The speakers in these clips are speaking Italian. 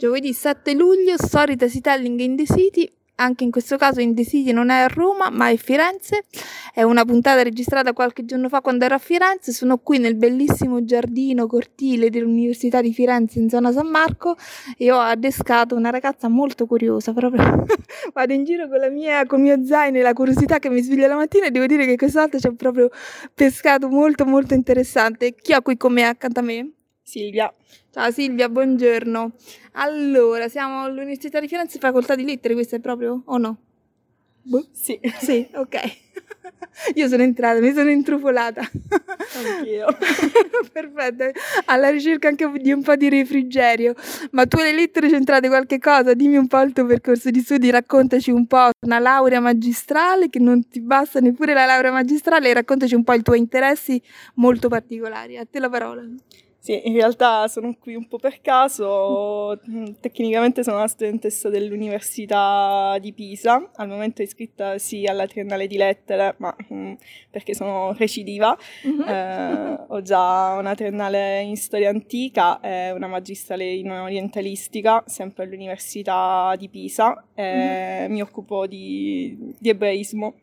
Giovedì 7 luglio, story telling in the city, anche in questo caso in The City non è a Roma ma è a Firenze, è una puntata registrata qualche giorno fa quando ero a Firenze, sono qui nel bellissimo giardino cortile dell'Università di Firenze in zona San Marco e ho adescato una ragazza molto curiosa, proprio vado in giro con, mia, con il mio zaino e la curiosità che mi sveglia la mattina e devo dire che questa volta c'è proprio pescato molto molto interessante. Chi ho qui con me accanto a me? Silvia. Ciao Silvia, buongiorno. Allora, siamo all'Università di Firenze, facoltà di lettere, questa è proprio o no? Boh. Sì. Sì, ok. Io sono entrata, mi sono intrufolata. Anch'io. Perfetto, alla ricerca anche di un po' di refrigerio. Ma tu le lettere c'entrate qualche cosa? Dimmi un po' il tuo percorso di studi, raccontaci un po' una laurea magistrale che non ti basta neppure la laurea magistrale e raccontaci un po' i tuoi interessi molto particolari. A te la parola. Sì, in realtà sono qui un po' per caso, tecnicamente sono una studentessa dell'Università di Pisa, al momento è iscritta sì alla Triennale di Lettere, ma mh, perché sono recidiva, mm-hmm. eh, ho già una triennale in storia antica e una magistrale in orientalistica, sempre all'Università di Pisa, e mm-hmm. mi occupo di, di ebraismo.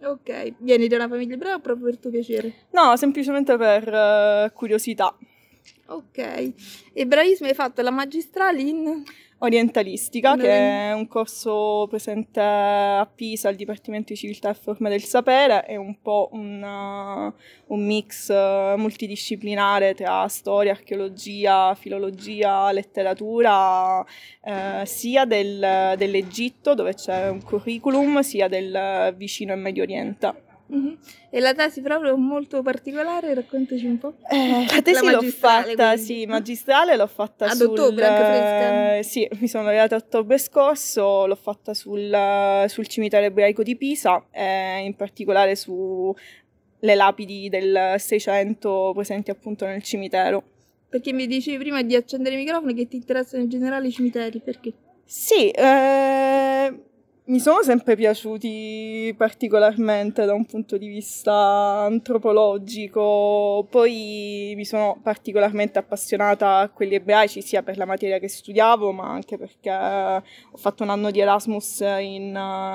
Ok, vieni da una famiglia ebrea o proprio per tuo piacere? No, semplicemente per uh, curiosità. Ok. Ebraismo hai fatto la magistrale in orientalistica, che è un corso presente a Pisa al Dipartimento di Civiltà e Forme del Sapere, è un po' una, un mix uh, multidisciplinare tra storia, archeologia, filologia, letteratura, uh, sia del, dell'Egitto, dove c'è un curriculum, sia del vicino e Medio Oriente. Mm-hmm. E la tesi proprio molto particolare, raccontaci un po'. Eh, la tesi la l'ho fatta, quindi. sì, magistrale l'ho fatta Ad sul, ottobre, anche fresca? Eh, sì, mi sono laureata a ottobre scorso, l'ho fatta sul, sul cimitero ebraico di Pisa, eh, in particolare sulle lapidi del 600 presenti appunto nel cimitero. Perché mi dicevi prima di accendere i microfoni che ti interessano in generale i cimiteri, perché? Sì, eh, mi sono sempre piaciuti particolarmente da un punto di vista antropologico, poi mi sono particolarmente appassionata a quelli ebraici sia per la materia che studiavo, ma anche perché ho fatto un anno di Erasmus in,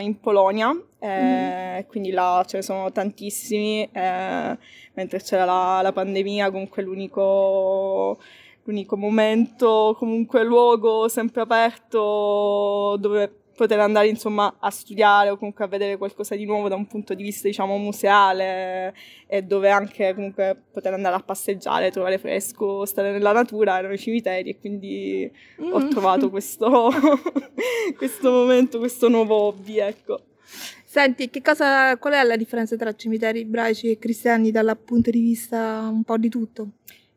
in Polonia, mm. quindi là ce ne sono tantissimi, eh, mentre c'era la, la pandemia, comunque l'unico l'unico momento, comunque luogo sempre aperto dove poter andare insomma a studiare o comunque a vedere qualcosa di nuovo da un punto di vista diciamo museale e dove anche comunque poter andare a passeggiare, trovare fresco, stare nella natura, erano i cimiteri e quindi mm. ho trovato questo, questo momento, questo nuovo hobby, ecco. Senti, che cosa, qual è la differenza tra cimiteri ebraici e cristiani dal punto di vista un po' di tutto?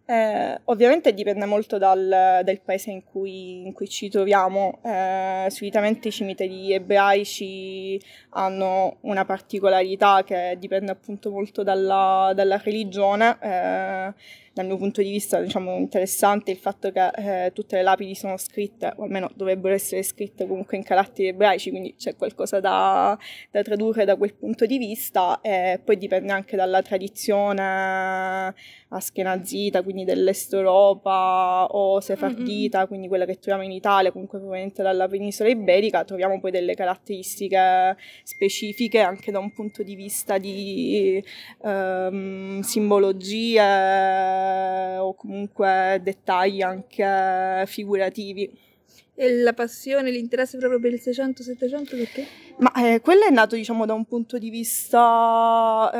Eh, ovviamente dipende molto dal, dal paese in cui, in cui, ci troviamo. Eh, solitamente i cimiteri ebraici hanno una particolarità che dipende appunto molto dalla, dalla religione. Eh, dal mio punto di vista diciamo, interessante il fatto che eh, tutte le lapidi sono scritte, o almeno dovrebbero essere scritte comunque in caratteri ebraici, quindi c'è qualcosa da, da tradurre da quel punto di vista e poi dipende anche dalla tradizione aschenazita, quindi dell'est Europa, o sefardita, mm-hmm. quindi quella che troviamo in Italia, comunque proveniente dalla penisola iberica, troviamo poi delle caratteristiche specifiche anche da un punto di vista di um, simbologie o comunque dettagli anche figurativi. E la passione, l'interesse proprio per il 600-700 perché? Ma eh, quello è nato diciamo da un punto di vista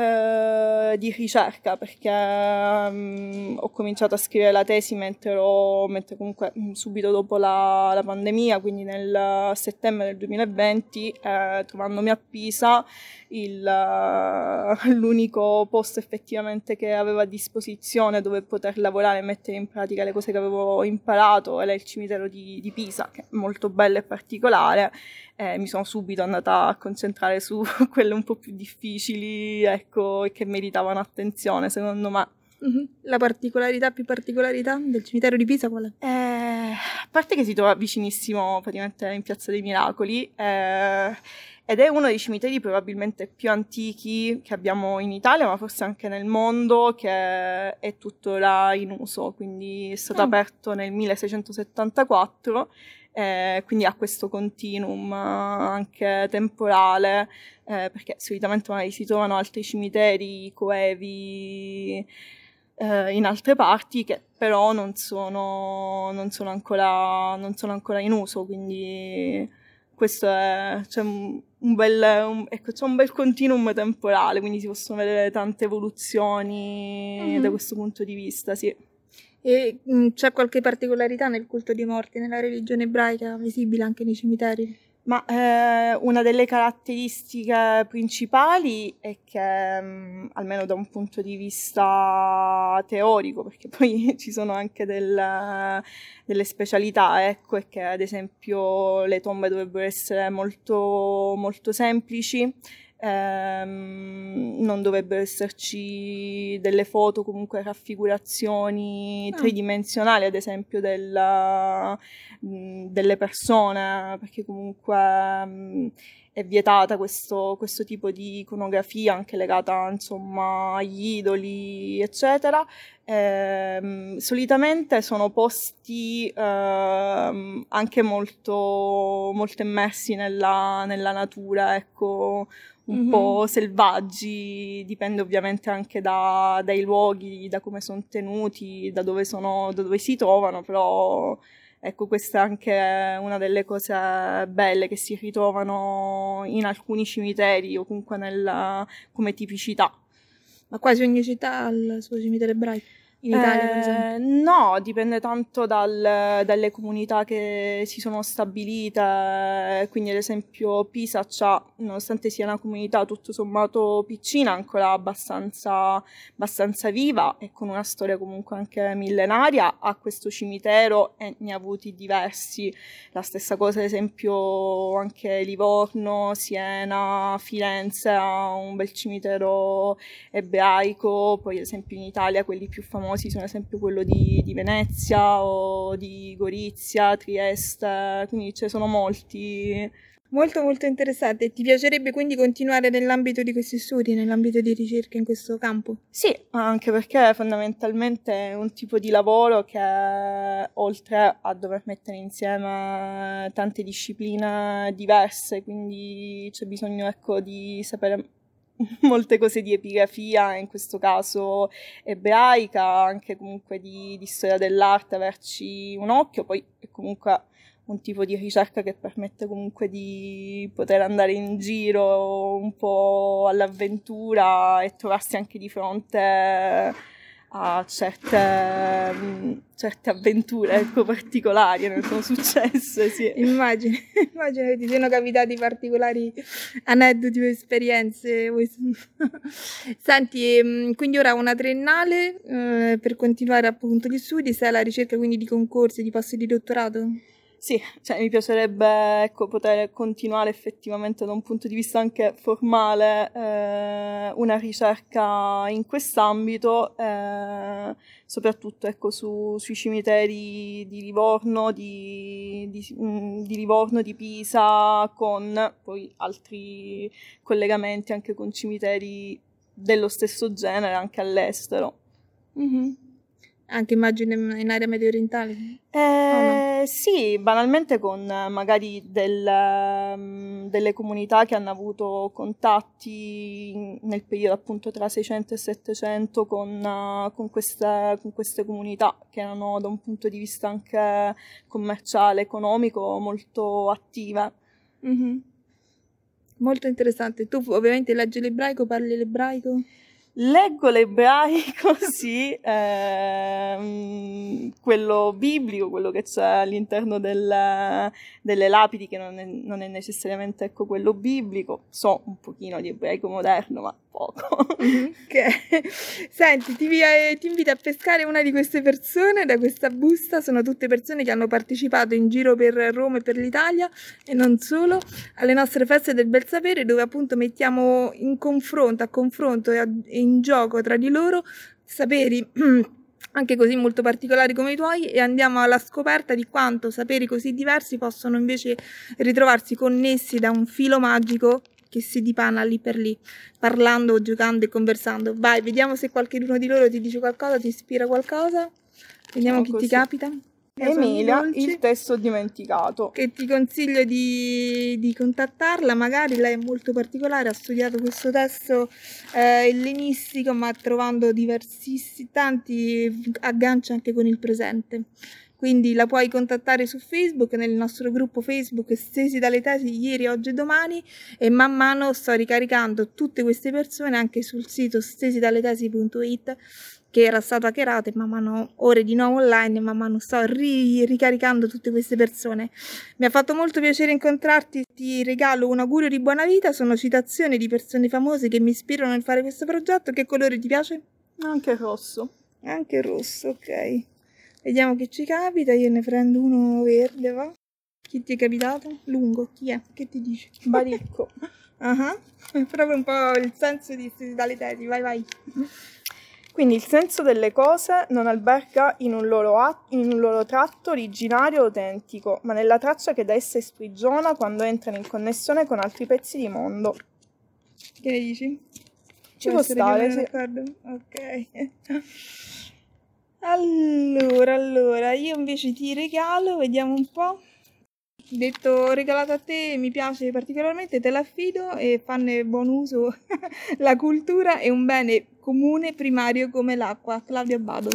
eh, di ricerca perché um, ho cominciato a scrivere la tesi mentre, ero, mentre comunque mm, subito dopo la, la, pandemia, quindi nel settembre del 2020, eh, trovandomi a Pisa, il, uh, l'unico posto effettivamente che avevo a disposizione dove poter lavorare e mettere in pratica le cose che avevo imparato era il cimitero di, di Pisa, che è molto bello e particolare eh, mi sono subito andata a concentrare su quelle un po' più difficili, ecco, e che meritavano attenzione, secondo me. Mm-hmm. La particolarità più particolarità del cimitero di Pisa qual è? Eh, a parte che si trova vicinissimo praticamente in Piazza dei Miracoli, eh, ed è uno dei cimiteri probabilmente più antichi che abbiamo in Italia, ma forse anche nel mondo, che è tuttora in uso, quindi è stato oh. aperto nel 1674, eh, quindi ha questo continuum anche temporale, eh, perché solitamente magari si trovano altri cimiteri coevi eh, in altre parti che però non sono, non sono, ancora, non sono ancora in uso, quindi questo è c'è un, bel, un, ecco, c'è un bel continuum temporale, quindi si possono vedere tante evoluzioni mm-hmm. da questo punto di vista, sì. E mh, mm, c'è qualche particolarità nel culto di morti, nella religione ebraica, visibile anche nei cimiteri? Ma eh, una delle caratteristiche principali è che, mh, mm, almeno da un punto di vista teorico, perché poi ci sono anche del, delle specialità, ecco, è che ad esempio le tombe dovrebbero essere molto, molto semplici, ehm, non dovrebbero esserci delle foto, comunque raffigurazioni ah. tridimensionali, ad esempio della, delle persone, perché comunque mh, è vietata questo, questo, tipo di iconografia anche legata insomma agli idoli eccetera eh, solitamente sono posti eh, anche molto, molto immersi nella, nella natura ecco un mm-hmm. po' selvaggi, dipende ovviamente anche da, dai luoghi, da come sono tenuti, da dove, sono, da dove si trovano, però ecco questa è anche una delle cose belle che si ritrovano in alcuni cimiteri o comunque nella, come tipicità. Ma quasi ogni città ha il suo cimitero ebraico? In Italia, per esempio? Eh, no, dipende tanto dal, dalle comunità che si sono stabilite. Quindi, ad esempio, Pisa ha, nonostante sia una comunità tutto sommato piccina, ancora abbastanza, abbastanza viva e con una storia comunque anche millenaria, ha questo cimitero e ne ha avuti diversi. La stessa cosa, ad esempio, anche Livorno, Siena, Firenze ha un bel cimitero ebraico. Poi, ad esempio, in Italia quelli più famosi famosi sono ad esempio quello di, di Venezia o di Gorizia, Trieste, quindi ce ne sono molti. Molto molto interessante. Ti piacerebbe quindi continuare nell'ambito di questi studi, nell'ambito di ricerca in questo campo? Sì, anche perché fondamentalmente è un tipo di lavoro che oltre a dover mettere insieme tante discipline diverse, quindi c'è bisogno ecco, di sapere molte cose di epigrafia, in questo caso ebraica, anche comunque di, di storia dell'arte, averci un occhio, poi è comunque un tipo di ricerca che permette comunque di poter andare in giro un po' all'avventura e trovarsi anche di fronte a certe, mm, certe avventure ecco, particolari ne sono successe. Sì. Immagino, immagino che ti siano capitati particolari aneddoti o esperienze. Senti, mm, quindi ora una triennale eh, per continuare appunto gli studi, sei alla ricerca quindi di concorsi, di posti di dottorato? Sì, cioè, mi piacerebbe ecco, poter continuare effettivamente da un punto di vista anche formale eh, una ricerca in quest'ambito, eh, soprattutto ecco, su, sui cimiteri di Livorno, di, di, mm, di, Livorno, di Pisa, con poi altri collegamenti anche con cimiteri dello stesso genere anche all'estero. Mm-hmm. Anche immagino in area medio orientale? Eh, oh no? Sì, banalmente con magari del, um, delle comunità che hanno avuto contatti nel periodo appunto tra 600 e 700 con, uh, con, queste, con queste comunità che erano da un punto di vista anche commerciale, economico molto attive. Mm-hmm. Molto interessante. Tu ovviamente leggi l'ebraico, parli l'ebraico? Leggo l'ebraico, sì, ehm, quello biblico, quello che c'è all'interno del, delle lapidi, che non è, non è necessariamente ecco, quello biblico. So un pochino di ebraico moderno, ma poco. Mm-hmm. ok. Senti, ti, ti, invito a pescare una di queste persone da questa busta. Sono tutte persone che hanno partecipato in giro per Roma e per l'Italia e non solo alle nostre feste del bel sapere, dove appunto mettiamo in confronto, a confronto e, a, e in gioco tra di loro saperi anche così molto particolari come i tuoi e andiamo alla scoperta di quanto saperi così diversi possono invece ritrovarsi connessi da un filo magico che si dipana lì per lì, parlando, giocando e conversando. Vai, vediamo se qualcuno di loro ti dice qualcosa, ti ispira qualcosa. Vediamo no, chi così. ti capita. Emilia, il testo dimenticato. Che ti consiglio di, di, contattarla, magari lei è molto particolare, ha studiato questo testo eh, ellenistico, ma trovando diversissimi, tanti agganci anche con il presente. Quindi la puoi contattare su Facebook, nel nostro gruppo Facebook Stesi dalle tesi ieri, oggi e domani e man mano sto ricaricando tutte queste persone anche sul sito stesidaletesi.it che era stato hackerato e man mano ore di nuovo online e man mano sto ri- ricaricando tutte queste persone. Mi ha fatto molto piacere incontrarti, ti regalo un augurio di buona vita, sono citazioni di persone famose che mi ispirano nel fare questo progetto. Che colore ti piace? Anche rosso. Anche rosso, ok. Vediamo che ci capita, io ne prendo uno verde, va? Chi ti è capitato? Lungo, chi è? Che ti dice? Baricco. uh-huh. Proprio un po' il senso di dalle tesi, vai vai. Quindi il senso delle cose non alberga in un, loro at- in un loro tratto originario autentico, ma nella traccia che da esse sprigiona quando entrano in connessione con altri pezzi di mondo. Che ne dici? Ci può stare, sì. Ok. Allora, allora, io invece ti regalo, vediamo un po'. Detto regalato a te, mi piace particolarmente, te l'affido e fanne buon uso. la cultura è un bene comune primario come l'acqua. Claudia Bado.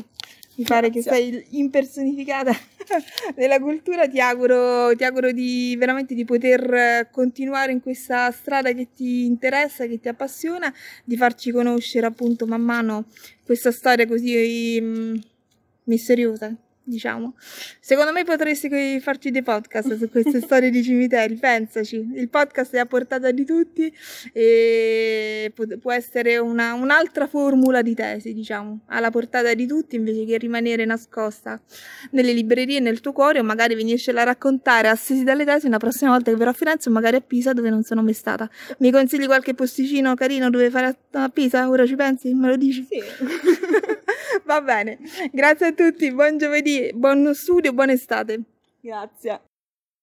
Mi pare che sei impersonificata della cultura, ti auguro, ti auguro di veramente di poter continuare in questa strada che ti interessa, che ti appassiona, di farci conoscere appunto man mano questa storia così mm, misteriosa, diciamo. Secondo me potresti farci dei podcast su queste storie di cimiteri, pensaci. Il podcast è a portata di tutti e può essere una, un'altra formula di tesi, diciamo, alla portata di tutti invece che rimanere nascosta nelle librerie nel tuo cuore o magari venircela a raccontare a Sesi dalle tesi una prossima volta che verrò a Firenze o magari a Pisa dove non sono mai stata. Mi consigli qualche posticino carino dove fare a Pisa? Ora ci pensi? Me lo dici? Sì. Va bene. Grazie a tutti, buon giovedì, buon studio, buona estate. Grazie.